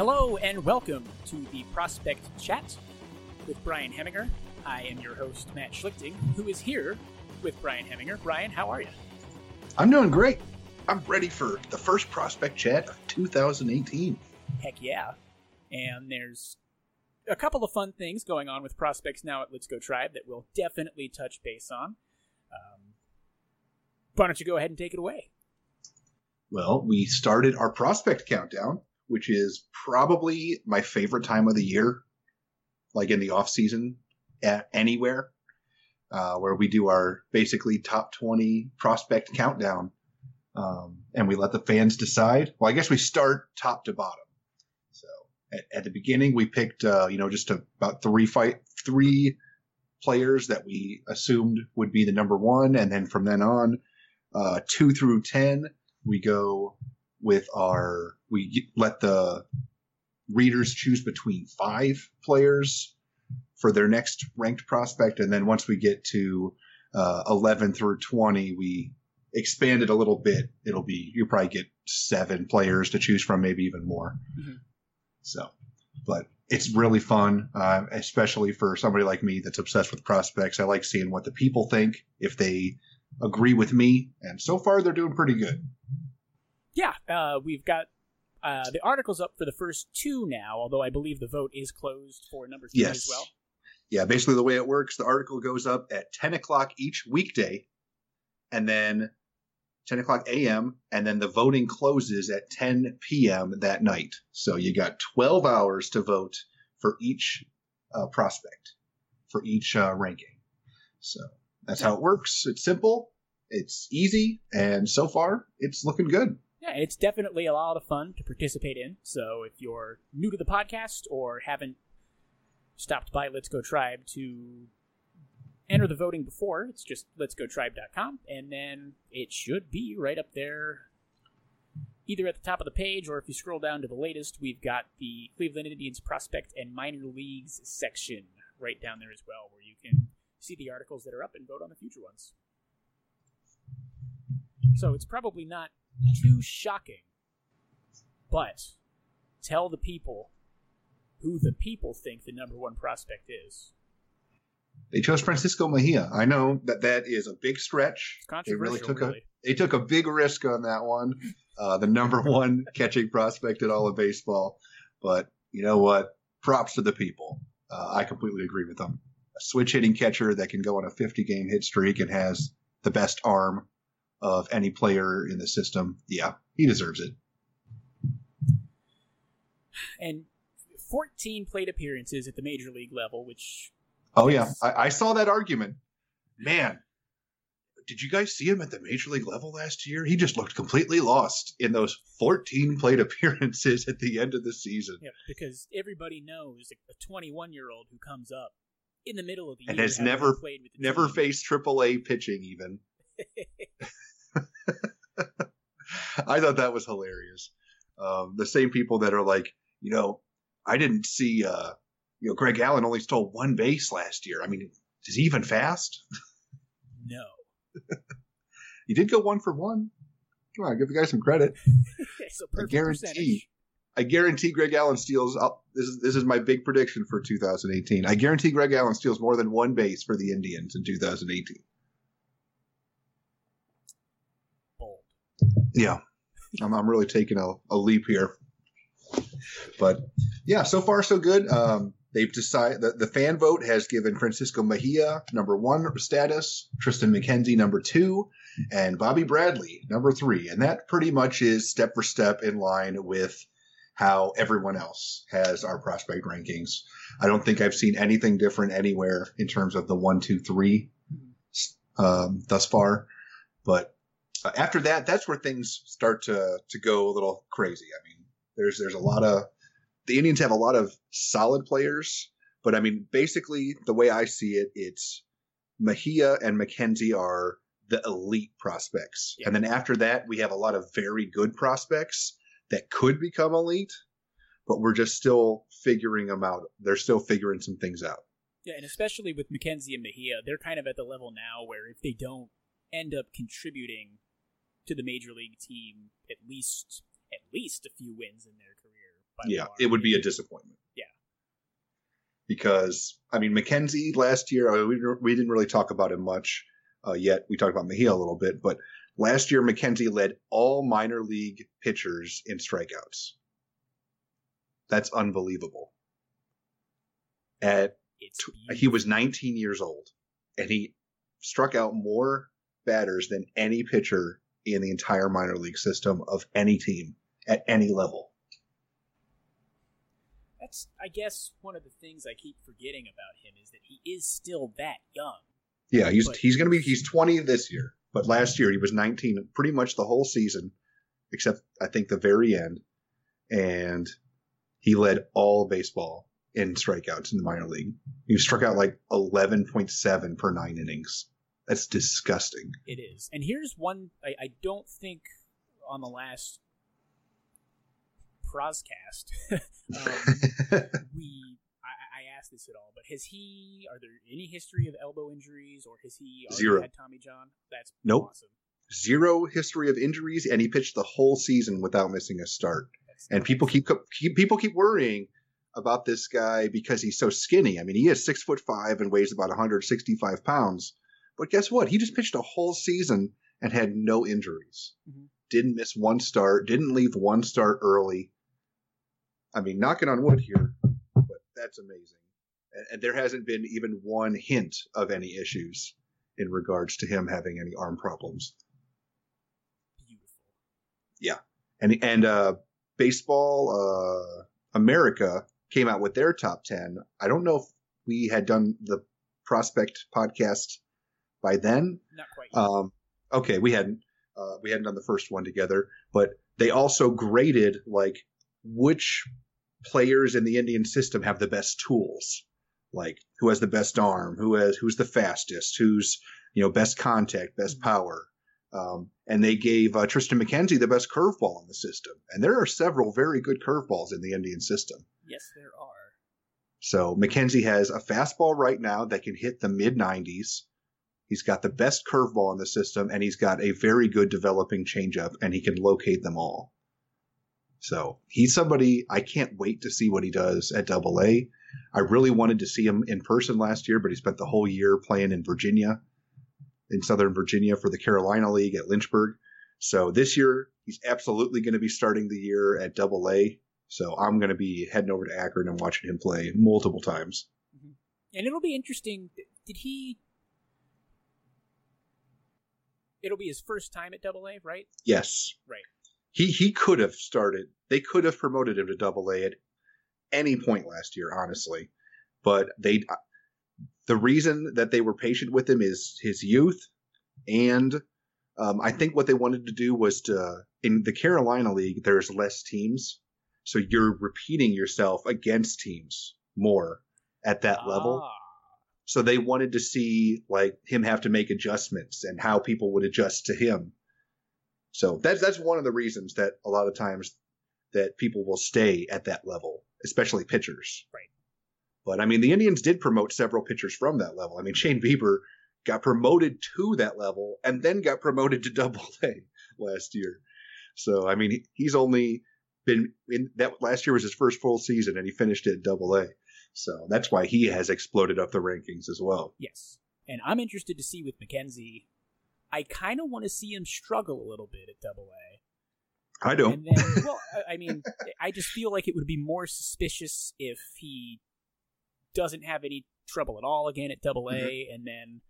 Hello and welcome to the Prospect Chat with Brian Heminger. I am your host, Matt Schlichting, who is here with Brian Heminger. Brian, how are you? I'm doing great. I'm ready for the first Prospect Chat of 2018. Heck yeah. And there's a couple of fun things going on with prospects now at Let's Go Tribe that we'll definitely touch base on. Um, why don't you go ahead and take it away? Well, we started our prospect countdown, which is probably my favorite time of the year, like in the off season, at anywhere, uh, where we do our basically top 20 prospect countdown. Um, and we let the fans decide. Well, I guess we start top to bottom. So at, at the beginning, we picked, uh, you know, just a, about three fight, three players that we assumed would be the number one. And then from then on, uh, two through 10, we go with our, we let the readers choose between five players for their next ranked prospect. And then once we get to uh, 11 through 20, we expand it a little bit. It'll be, you'll probably get seven players to choose from, maybe even more. Mm-hmm. So, but it's really fun, uh, especially for somebody like me that's obsessed with prospects. I like seeing what the people think, if they agree with me. And so far, they're doing pretty good. Yeah, uh, we've got uh, the article's up for the first two now, although I believe the vote is closed for number three yes. as well. Yeah, basically the way it works, the article goes up at 10 o'clock each weekday, and then 10 o'clock a.m., and then the voting closes at 10 p.m. that night. So you got 12 hours to vote for each uh, prospect, for each uh, ranking. So that's how it works. It's simple, it's easy, and so far it's looking good yeah, it's definitely a lot of fun to participate in. So if you're new to the podcast or haven't stopped by Let's Go Tribe to enter the voting before, it's just letsgotribe.com, and then it should be right up there, either at the top of the page or if you scroll down to the latest, we've got the Cleveland Indians prospect and minor leagues section right down there as well, where you can see the articles that are up and vote on the future ones. So it's probably not too shocking. But tell the people who the people think the number one prospect is. They chose Francisco Mejia. I know that that is a big stretch. They really took really. a they took a big risk on that one. Uh, the number one catching prospect in all of baseball. But you know what? Props to the people. Uh, I completely agree with them. A switch hitting catcher that can go on a 50 game hit streak and has the best arm of any player in the system, yeah, he deserves it. And 14 plate appearances at the major league level, which. Oh, yeah. I, I saw that argument. Man, did you guys see him at the major league level last year? He just looked completely lost in those 14 plate appearances at the end of the season. Yeah, because everybody knows a 21 year old who comes up in the middle of the and year and has never played with never team. faced AAA pitching even. I thought that was hilarious. Um, the same people that are like, you know, I didn't see, uh, you know, Greg Allen only stole one base last year. I mean, is he even fast? No. he did go one for one. Come on, give the guy some credit. I guarantee. Percentage. I guarantee Greg Allen steals. I'll, this is this is my big prediction for 2018. I guarantee Greg Allen steals more than one base for the Indians in 2018. Yeah, I'm, I'm really taking a, a leap here. But yeah, so far so good. Um, they've decided that the fan vote has given Francisco Mejia number one status, Triston McKenzie number two, and Bobby Bradley number three. And that pretty much is step for step in line with how everyone else has our prospect rankings. I don't think I've seen anything different anywhere in terms of the one, two, three um, thus far. But uh, after that, that's where things start to to go a little crazy. I mean, there's there's a lot of the Indians have a lot of solid players, but I mean, basically the way I see it, it's Mejia and McKenzie are the elite prospects, yeah. and then after that, we have a lot of very good prospects that could become elite, but we're just still figuring them out. They're still figuring some things out. Yeah, and especially with McKenzie and Mejia, they're kind of at the level now where if they don't end up contributing to the major league team at least at least a few wins in their career yeah, far. it would be a disappointment. Yeah. Because I mean, McKenzie last year we we didn't really talk about him much uh, yet. We talked about Mejia a little bit, but last year McKenzie led all minor league pitchers in strikeouts. That's unbelievable. At he was 19 years old, and he struck out more batters than any pitcher in the entire minor league system of any team at any level. That's, I guess, one of the things I keep forgetting about him is that he is still that young. Yeah, he's But- he's going to be he's 20 this year, but last year he was 19 pretty much the whole season except I think the very end and he led all baseball in strikeouts in the minor league. He struck out like 11.7 per 9 innings. That's disgusting. It is. And here's one I, I don't think on the last proscast um, we I, I asked this at all, but has he? Are there any history of elbow injuries, or has he Zero. had Tommy John? That's Nope. awesome. Zero history of injuries and he pitched the whole season without missing a start. That's, and people keep, keep people keep worrying about this guy because he's so skinny. I mean, he is six foot five and weighs about 165 pounds. But guess what? He just pitched a whole season and had no injuries. Mhm. Didn't miss one start. Didn't leave one start early. I mean, knocking on wood here, but that's amazing. And, and there hasn't been even one hint of any issues in regards to him having any arm problems beautiful. Yeah. And and uh, baseball uh, America came out with their top ten. I don't know if we had done the prospect podcast by then. Not quite. Um, okay, we hadn't uh, we hadn't done the first one together, but they also graded like which players in the Indian system have the best tools, like who has the best arm, who has who's the fastest, who's you know best contact, best power. Um, and they gave uh, Triston McKenzie the best curveball in the system, and there are several very good curveballs in the Indian system. yes, there are. So McKenzie has a fastball right now that can hit the mid 90s. He's got the best curveball in the system, and he's got a very good developing changeup, and he can locate them all. So he's somebody I can't wait to see what he does at Double A. I really wanted to see him in person last year, but he spent the whole year playing in Virginia, in Southern Virginia for the Carolina League at Lynchburg. So this year he's absolutely going to be starting the year at Double A. So I'm going to be heading over to Akron and watching him play multiple times. Mm-hmm. And it'll be interesting. Did he? It'll be his first time at Double A, right? Yes. Right. He he could have started. They could have promoted him to Double A at any point last year, honestly. But they the reason that they were patient with him is his youth, and um, I think what they wanted to do was to in the Carolina League. There's less teams, so you're repeating yourself against teams more at that level. So they wanted to see like him have to make adjustments and how people would adjust to him. So that's that's one of the reasons that a lot of times that people will stay at that level, especially pitchers. Right. But I mean, the Indians did promote several pitchers from that level. I mean, Shane Bieber got promoted to that level and then got promoted to Double A last year. So I mean, he's only been in that last year was his first full season, and he finished at Double A. So that's why he has exploded up the rankings as well. yes. And I'm interested to see with McKenzie. I kind of want to see him struggle a little bit at Double A. I don't. And then, well, I- mean, I just feel like it would be more suspicious if he doesn't have any trouble at all again at Double A, Mm-hmm. and then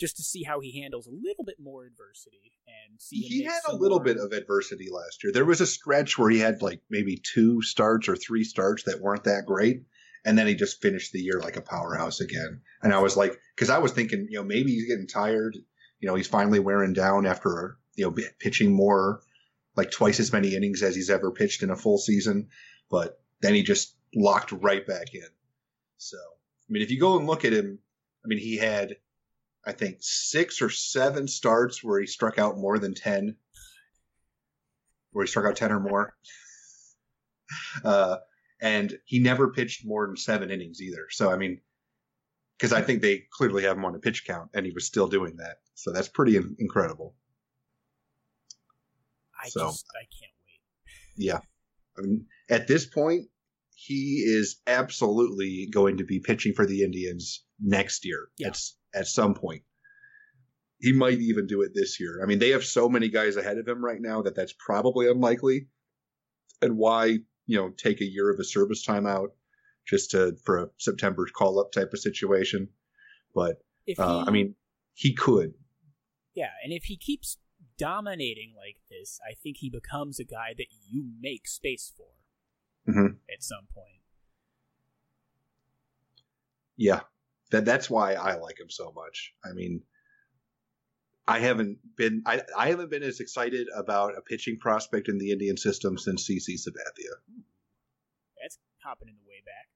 just to see how he handles a little bit more adversity and see. he had a little more- bit of adversity last year. There was a stretch where he had like maybe two starts or three starts that weren't that great. And then he just finished the year like a powerhouse again. And I was like, because I was thinking, you know, maybe he's getting tired. You know, he's finally wearing down after, you know, pitching more, like twice as many innings as he's ever pitched in a full season. But then he just locked right back in. So, I mean, if you go and look at him, I mean, he had, I think, six or seven starts where he struck out more than 10, where he struck out 10 or more. Uh, and he never pitched more than seven innings either. So, I mean, because I think they clearly have him on a pitch count, and he was still doing that. So that's pretty incredible. I so- just I can't wait. Yeah. I mean, at this point, he is absolutely going to be pitching for the Indians next year. Yeah. At, at some point. He might even do it this year. I mean, they have so many guys ahead of him right now that that's probably unlikely. And why, you know, take a year of a service time out just to for a September call up type of situation? But If uh, I mean, he could. yeah, and if he keeps dominating like this, I think he becomes a guy that you make space for Mhm. at some point. Yeah, that that's why I like him so much. I mean, I haven't been I, I haven't been as excited about a pitching prospect in the Indian system since CC Sabathia. That's hopping in the way back.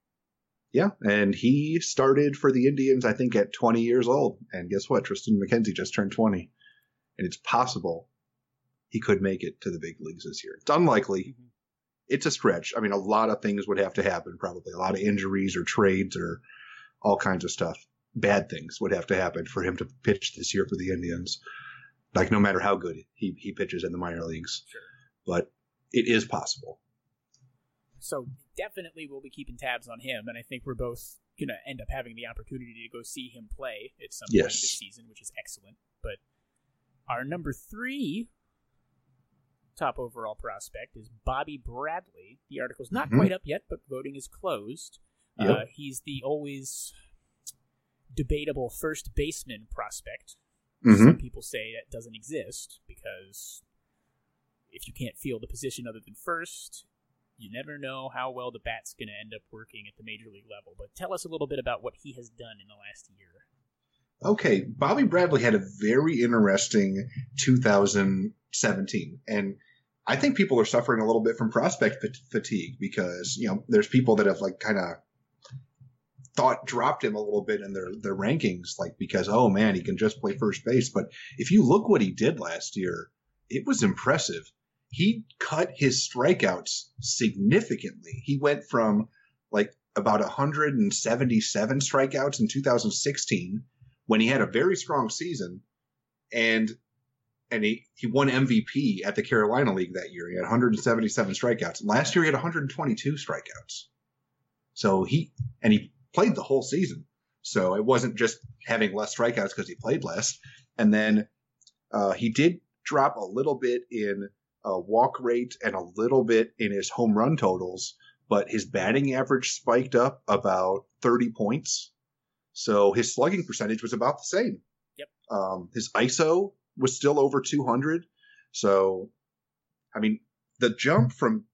Yeah, and he started for the Indians I think at 20 years old, and guess what? Triston McKenzie just turned 20, and it's possible he could make it to the big leagues this year. It's unlikely. Mhm. It's a stretch. I mean, a lot of things would have to happen, probably a lot of injuries or trades or all kinds of stuff. Bad things would have to happen for him to pitch this year for the Indians. Like no matter how good he, he pitches in the minor leagues, Sure. but it is possible. So definitely we'll be keeping tabs on him, and I think we're both gonna end up having the opportunity to go see him play at some point this season, which is excellent. But our number three top overall prospect is Bobby Bradley. The article's not Mhm. quite up yet, but voting is closed. Yep. Uh, he's the always debatable first baseman prospect. Mhm. Some people say that doesn't exist because if you can't field the position other than first, you never know how well the bat's going to end up working at the major league level. But tell us a little bit about what he has done in the last year. Okay, Bobby Bradley had a very interesting 2017, and I think people are suffering a little bit from prospect fat- fatigue because you know there's people that have like kind of thought dropped him a little bit in their their rankings, like because oh man he can just play first base, but if you look what he did last year, it was impressive. He cut his strikeouts significantly. He went from like about 177 strikeouts in 2016 when he had a very strong season and and he, he won MVP at the Carolina League that year. He had 177 strikeouts. Last year he had 122 strikeouts. So he and he played the whole season. So it wasn't just having less strikeouts because he played less. And then uh, he did drop a little bit in uh, walk rate and a little bit in his home run totals, but his batting average spiked up about 30 points. So his slugging percentage was about the same. Yep. Um, his ISO was still over 200. So, I mean, the jump from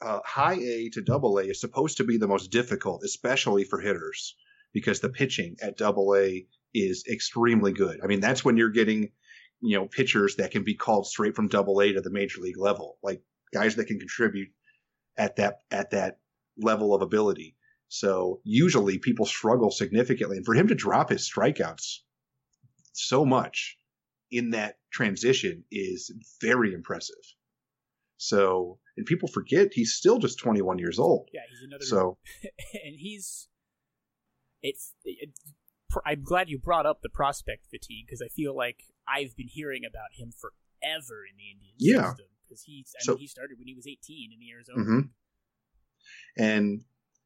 uh, high A to double A is supposed to be the most difficult, especially for hitters, because the pitching at double A is extremely good. I mean, that's when you're getting, you know, pitchers that can be called straight from double A to the major league level, like guys that can contribute at that at that level of ability. So usually people struggle significantly, and for him to drop his strikeouts so much in that transition is very impressive. So, and people forget he's still just 21 years old. Yeah, he's another. So, and he's. It's. It, I'm glad you brought up the prospect fatigue because I feel like I've been hearing about him forever in the Indian Yeah. system because he's. I So- mean, he started when he was 18 in the Arizona. Mhm. And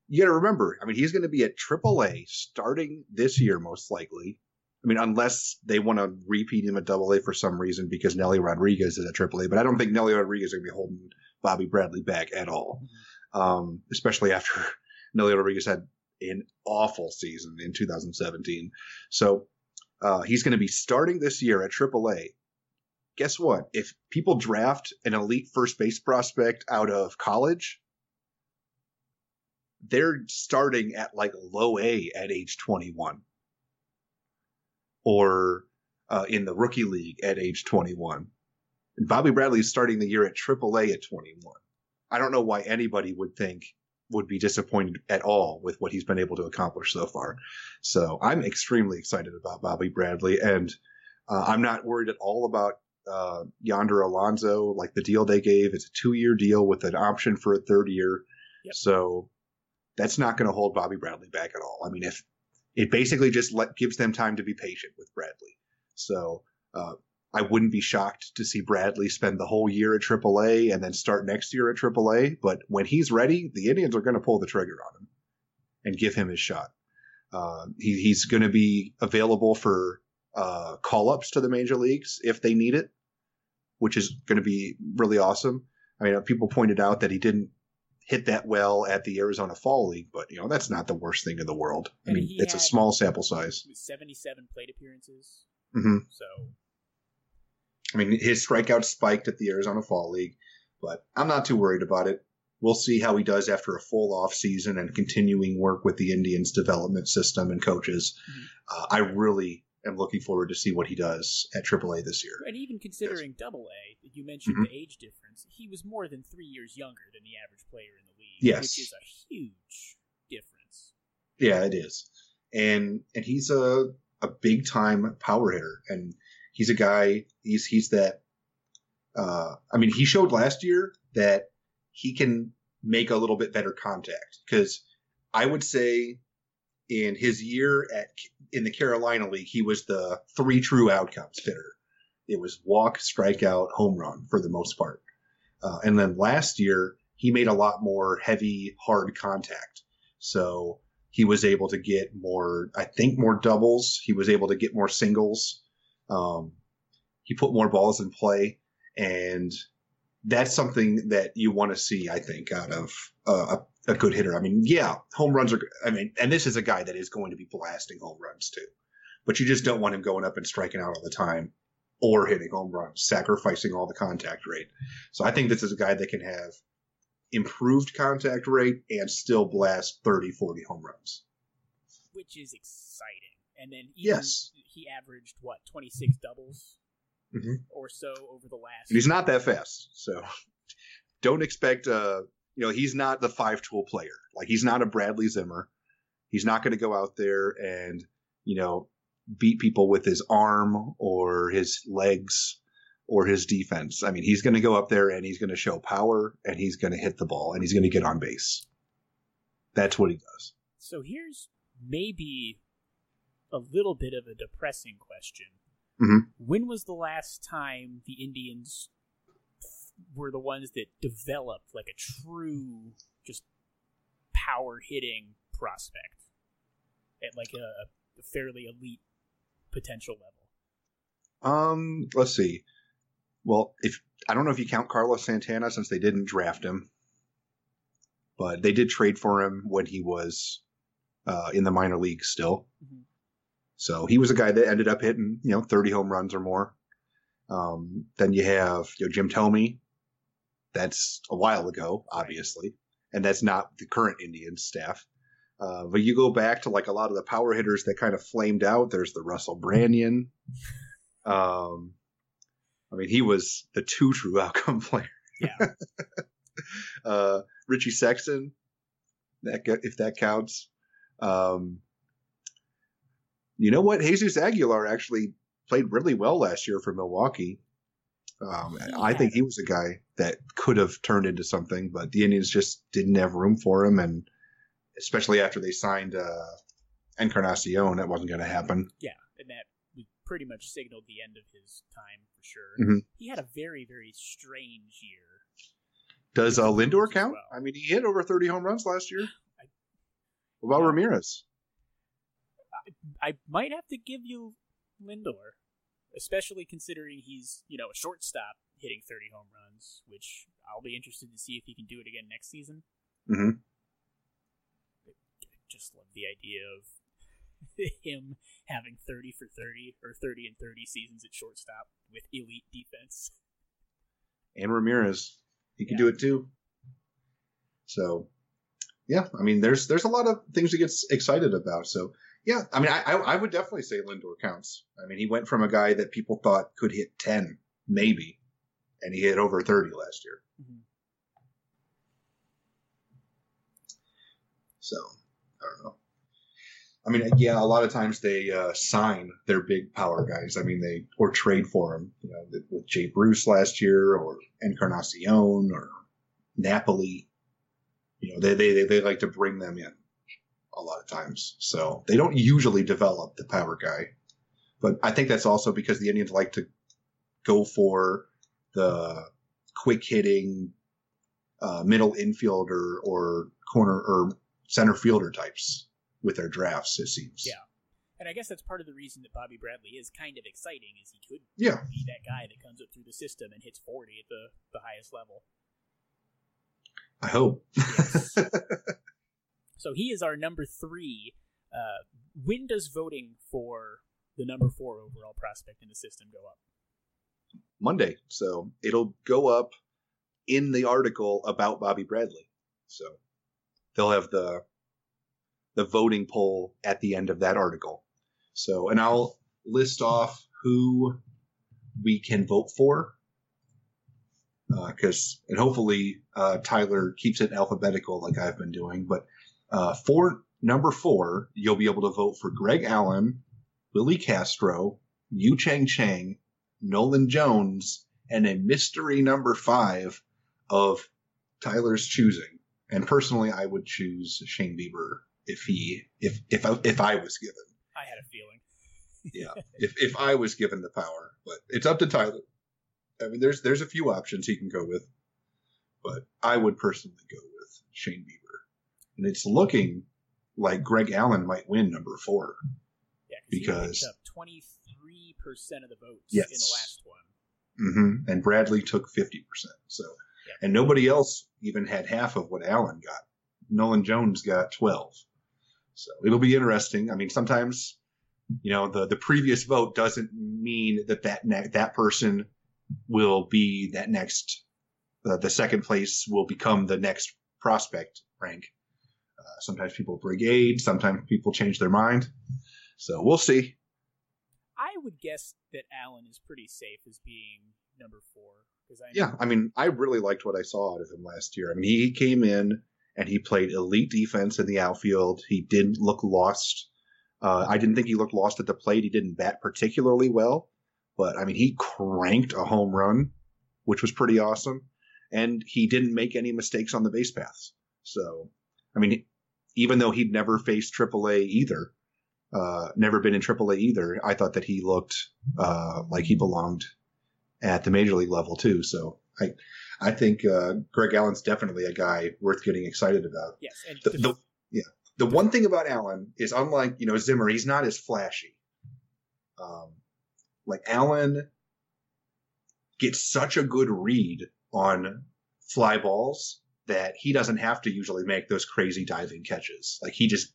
you got to remember, I mean, he's going to be at AAA starting this year, most likely. I mean, unless they want to repeat him at Double A for some reason because Nellie Rodriguez is at Triple A, but I don't think Nellie Rodriguez is going to be holding Bobby Bradley back at all, um, especially after Nellie Rodriguez had an awful season in 2017. So uh, he's going to be starting this year at AAA. Guess what? If people draft an elite first base prospect out of college, they're starting at like low A at age 21 or uh, in the rookie league at age 21. And Bobby Bradley is starting the year at AAA at 21. I don't know why anybody would think would be disappointed at all with what he's been able to accomplish so far. So I'm extremely excited about Bobby Bradley, and uh, I'm not worried at all about uh, Yonder Alonso. Like the deal they gave, it's a two-year deal with an option for a third year. Yep. So that's not going to hold Bobby Bradley back at all. I mean, if it basically just let, gives them time to be patient with Bradley. So uh, I wouldn't be shocked to see Bradley spend the whole year at AAA and then start next year at AAA. But when he's ready, the Indians are going to pull the trigger on him and give him his shot. Uh, he, he's going to be available for uh, call ups to the major leagues if they need it, which is going to be really awesome. I mean, people pointed out that he didn't hit that well at the Arizona Fall League, but you know that's not the worst thing in the world. I And mean, it's a small sample size. Seventy-seven plate appearances. Mm-hmm. So I mean, his strikeouts spiked at the Arizona Fall League, but I'm not too worried about it. We'll see how he does after a full off season and continuing work with the Indians development system and coaches. Mhm. Uh, I really am looking forward to see what he does at AAA this year. And even considering Double A, you mentioned Mhm. the age difference. He was more than three years younger than the average player in the league, Yes. which is a huge difference. Yeah, it is. And and he's a a big time power hitter and he's a guy he's he's that uh I mean he showed last year that he can make a little bit better contact cuz I would say in his year at in the Carolina League he was the three true outcomes hitter. It was walk, strikeout, home run for the most part. Uh, and then last year he made a lot more heavy hard contact. So he was able to get more, I think, more doubles. He was able to get more singles. Um, he put more balls in play, and that's something that you want to see, I think, out of uh, a, good hitter. I mean, yeah, home runs are. I mean, and this is a guy that is going to be blasting home runs too, but you just don't want him going up and striking out all the time or hitting home runs, sacrificing all the contact rate. So I think this is a guy that can have improved contact rate and still blast 30, 40 home runs. which is exciting. And then even Yes. he averaged what twenty six doubles Mhm. or so over the last. And he's not that fast. So don't expect, uh, you know, he's not the five tool player. Like he's not a Bradley Zimmer. He's not going to go out there and, you know, beat people with his arm or his legs or his defense. I mean, he's going to go up there and he's going to show power and he's going to hit the ball and he's going to get on base. That's what he does. So here's maybe a little bit of a depressing question. Mhm. When was the last time the Indians were the ones that developed like a true, just power hitting prospect at like a, a fairly elite potential level? Um, let's see. Well, if I don't know if you count Carlos Santana since they didn't draft him, but they did trade for him when he was uh, in the minor leagues still. Mhm. So he was a guy that ended up hitting, you know, 30 home runs or more. Um, then you have you know, Jim Thome. That's a while ago, obviously, and that's not the current Indians staff. Uh, but you go back to like a lot of the power hitters that kind of flamed out. There's the Russell Branyan. Um, I mean, he was the two true outcome player. Yeah. uh, Richie Sexson, that if that counts. Um, you know what? Jesus Aguilar actually played really well last year for Milwaukee. Um, He I think he was a guy that could have turned into something, but the Indians just didn't have room for him, and especially after they signed uh, Encarnacion, that wasn't going to happen. Yeah, and that pretty much signaled the end of his time for sure. Mhm. He had a very, very strange year. Does uh, Lindor count? well. I mean, he hit over 30 home runs last year. I- What about Yeah. Ramirez? I might have to give you Lindor, especially considering he's you know a shortstop hitting 30 home runs, which I'll be interested to see if he can do it again next season. Mm-hmm. I just love the idea of him having 30 for 30 or 30 and 30 seasons at shortstop with elite defense. And Ramirez, he can Yeah. do it too. So, yeah, I mean, there's there's a lot of things to get excited about. So, yeah, I mean, I I, would definitely say Lindor counts. I mean, he went from a guy that people thought could hit 10, maybe, and he hit over 30 last year. Mhm. So, I don't know. I mean, yeah, a lot of times they uh, sign their big power guys. I mean, they or trade for them. You know, with Jay Bruce last year, or Encarnacion, or Napoli. You know, they, they they they like to bring them in a lot of times. So they don't usually develop the power guy. But I think that's also because the Indians like to go for the quick hitting uh, middle infielder or corner or center fielder types with their drafts. It seems. Yeah. And I guess that's part of the reason that Bobby Bradley is kind of exciting, is he could Yeah. be that guy that comes up through the system and hits 40 at the, the highest level. I hope. Yes. so he is our number three. Uh, when does voting for the number four overall prospect in the system go up? Monday. So it'll go up in the article about Bobby Bradley. So they'll have the the voting poll at the end of that article. So and I'll list off who we can vote for. Because and hopefully uh, Tyler keeps it alphabetical like I've been doing. But uh, for number four, you'll be able to vote for Greg Allen, Willi Castro, Yu-Cheng Chang, Nolan Jones, and a mystery number five of Tyler's choosing. And personally, I would choose Shane Bieber if he if if I, if I was given I had a feeling. yeah if if I was given the power. But it's up to Tyler. I mean, there's there's a few options he can go with, but I would personally go with Shane Bieber. And it's looking like Greg Allen might win number four. Yeah, Because- 23% of the votes Yes. in the last one. hmm And Bradley took 50%. So, Yeah. and nobody else even had half of what Allen got. Nolan Jones got 12. So it'll be interesting. I mean, sometimes, you know, the, the previous vote doesn't mean that that, ne- that person will be that next, uh, the second place will become the next prospect rank. Uh, sometimes people brigade, sometimes people change their mind. So we'll see. I would guess that Allen is pretty safe as being number four. Because I Yeah, I mean, I really liked what I saw out of him last year. I mean, he came in and he played elite defense in the outfield. He didn't look lost. Uh, I didn't think he looked lost at the plate. He didn't bat particularly well, but I mean, he cranked a home run, which was pretty awesome. And he didn't make any mistakes on the base paths. So, I mean, even though he'd never faced AAA either, uh, never been in AAA either, I thought that he looked uh, like he belonged at the major league level too. So I, I think uh, Greg Allen's definitely a guy worth getting excited about. yes, and The, the, yeah, the one thing about Allen is unlike you know Zimmer, he's not as flashy. Um, like Allen gets such a good read on fly balls that he doesn't have to usually make those crazy diving catches. Like he just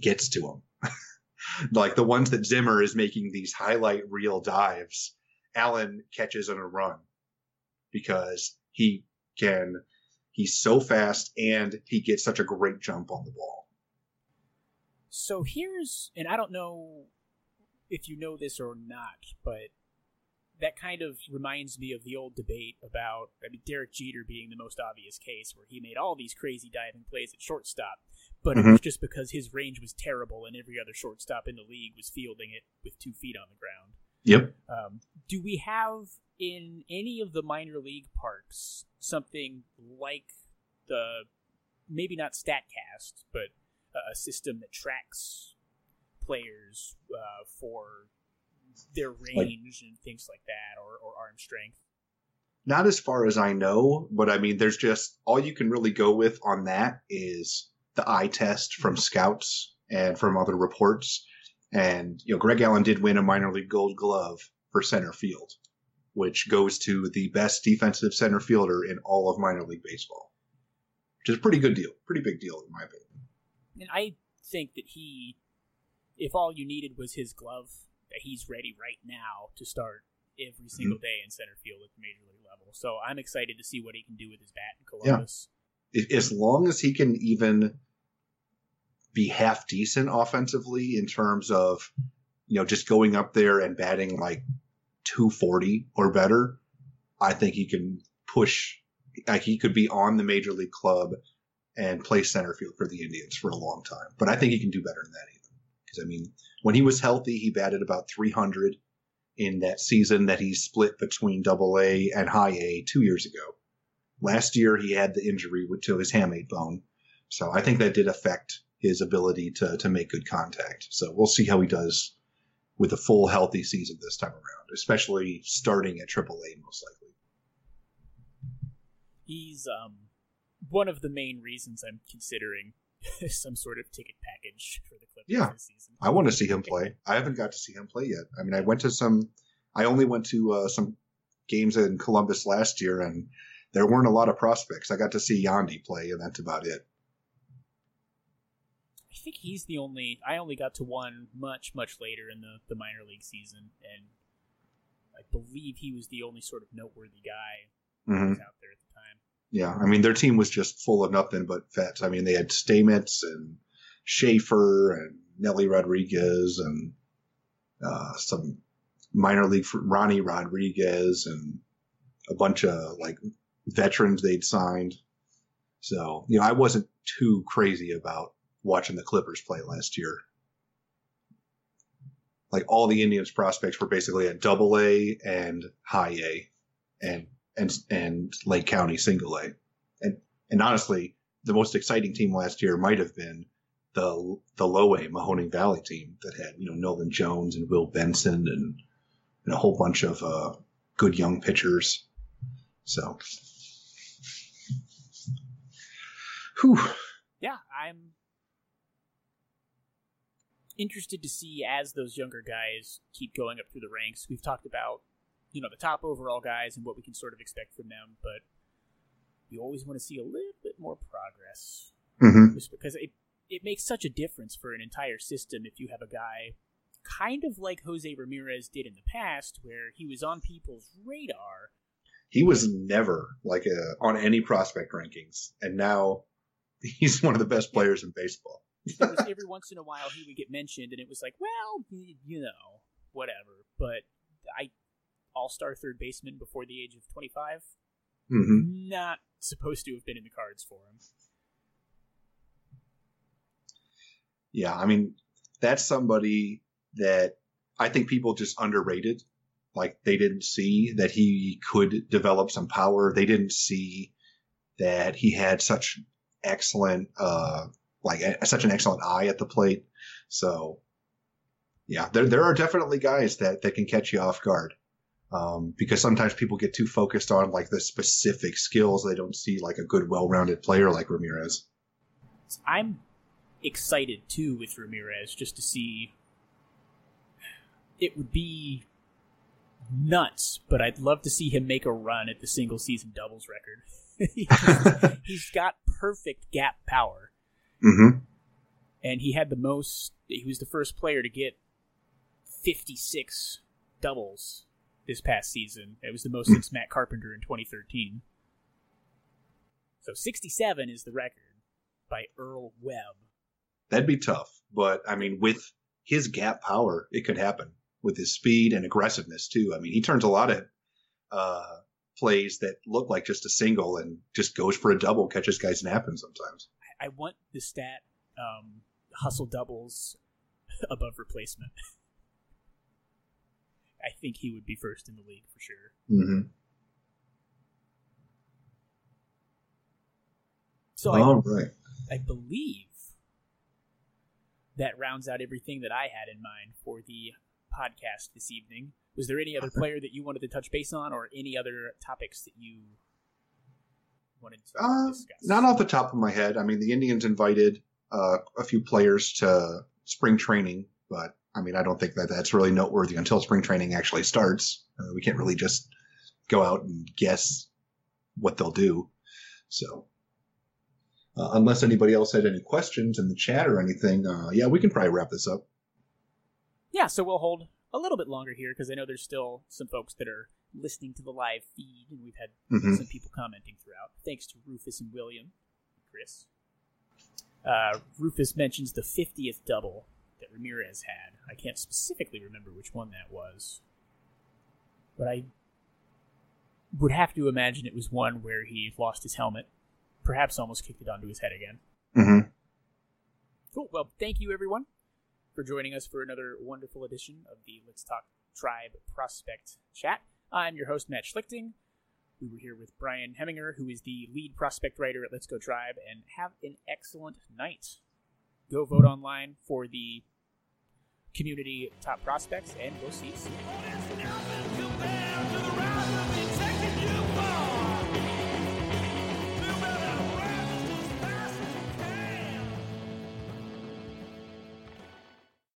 gets to them. like the ones that Zimmer is making these highlight reel dives, Allen catches on a run because he can. He's so fast and he gets such a great jump on the ball. So here's, and I don't know if you know this or not, but that kind of reminds me of the old debate about I mean, Derek Jeter being the most obvious case, where he made all these crazy diving plays at shortstop, but it was just because his range was terrible and every other shortstop in the league was fielding it with two feet on the ground. Yep. Um, do we have in any of the minor league parks something like the maybe not Statcast, but a a system that tracks players uh, for their range and things like that, or, or arm strength? Not as far as I know, but I mean, there's just all you can really go with on that is the eye test from mm-hmm. scouts and from other reports. And, you know, Greg Allen did win a minor league gold glove for center field, which goes to the best defensive center fielder in all of minor league baseball, which is a pretty good deal, pretty big deal in my opinion. And I think that he, if all you needed was his glove, that he's ready right now to start every single mhm. day in center field at the major league level. So I'm excited to see what he can do with his bat in Columbus. I- As long as he can even be half decent offensively in terms of, you know, just going up there and batting like 240 or better, I think he can push, like he could be on the major league club and play center field for the Indians for a long time. But I think he can do better than that even. Because, I mean, when he was healthy, he batted about 300 in that season that he split between double A and high A two years ago. Last year, he had the injury to his hamate bone. So I think that did affect his ability to, to make good contact. So we'll see how he does with a full healthy season this time around, especially starting at Triple A, most likely. He's um one of the main reasons I'm considering some sort of ticket package for the Clippers yeah, this season. I want to see him play. I haven't got to see him play yet. I mean, I went to some. I only went to uh, some games in Columbus last year, and there weren't a lot of prospects. I got to see Yandy play, and that's about it. I think he's the only. I only got to one much much later in the the minor league season, and I believe he was the only sort of noteworthy guy mm-hmm. out there at. Yeah, I mean their team was just full of nothing but vets. I mean they had Stamets and Schaefer and Nellie Rodriguez and uh, some minor league for Ronny Rodriguez and a bunch of like veterans they'd signed. So you know I wasn't too crazy about watching the Clippers play last year. Like all the Indians prospects were basically at double A and high A and and and Lake County single A. And and honestly, the most exciting team last year might have been the the low A Mahoning Valley team that had, you know, Nolan Jones and Will Benson and, and a whole bunch of uh, good young pitchers. So Whew. Yeah, I'm interested to see as those younger guys keep going up through the ranks. We've talked about, you know, the top overall guys and what we can sort of expect from them, but you always want to see a little bit more progress. Mm-hmm. Just because it it makes such a difference for an entire system if you have a guy kind of like Jose Ramirez did in the past, where he was on people's radar. He was never like a, on any prospect rankings, and now he's one of the best players in baseball every once in a while he would get mentioned, and it was like, well, you know, whatever. But I, all star third baseman before the age of 25, mm-hmm. not supposed to have been in the cards for him. Yeah, I mean, that's somebody that I think people just underrated. Like they didn't see that he could develop some power. They didn't see that he had such excellent uh, like a, such an excellent eye at the plate. So yeah, there there are definitely guys that that can catch you off guard. Um, because sometimes people get too focused on like the specific skills. They don't see like a good, well-rounded player like Ramirez. I'm excited too with Ramirez just to see. It would be nuts, but I'd love to see him make a run at the single season doubles record. he's got perfect gap power. Mm-hmm. And he had the most. He was the first player to get 56 doubles this past season. It was the most since Matt Carpenter in 2013. So 67 is the record by Earl Webb. That'd be tough, but I mean, with his gap power, it could happen with his speed and aggressiveness too. I mean, he turns a lot of uh, plays that look like just a single and just goes for a double, catches guys napping sometimes. I want the stat um, hustle doubles above replacement. I think he would be first in the league for sure. Mm-hmm. So All I, right. I believe that rounds out everything that I had in mind for the podcast this evening. Was there any other player that you wanted to touch base on, or any other topics that you wanted to uh, discuss? Not off the top of my head. I mean, the Indians invited uh, a few players to spring training, but I mean, I don't think that that's really noteworthy until spring training actually starts. Uh, we can't really just go out and guess what they'll do. So, uh, unless anybody else had any questions in the chat or anything, uh, yeah, we can probably wrap this up. Yeah, so we'll hold a little bit longer here because I know there's still some folks that are listening to the live feed, and we've had mm-hmm. some people commenting throughout. Thanks to Rufus and William, Chris. Uh, Rufus mentions the 50th double that Ramirez had. I can't specifically remember which one that was, but I would have to imagine it was one where he lost his helmet, perhaps almost kicked it onto his head again. Mm-hmm. Cool. Well, thank you, everyone, for joining us for another wonderful edition of the Let's Talk Tribe Prospect Chat. I'm your host, Matt Schlichting. We were here with Brian Heminger, who is the lead prospect writer at Let's Go Tribe, and have an excellent night. Go vote online for the community top prospects, and we'll see you soon.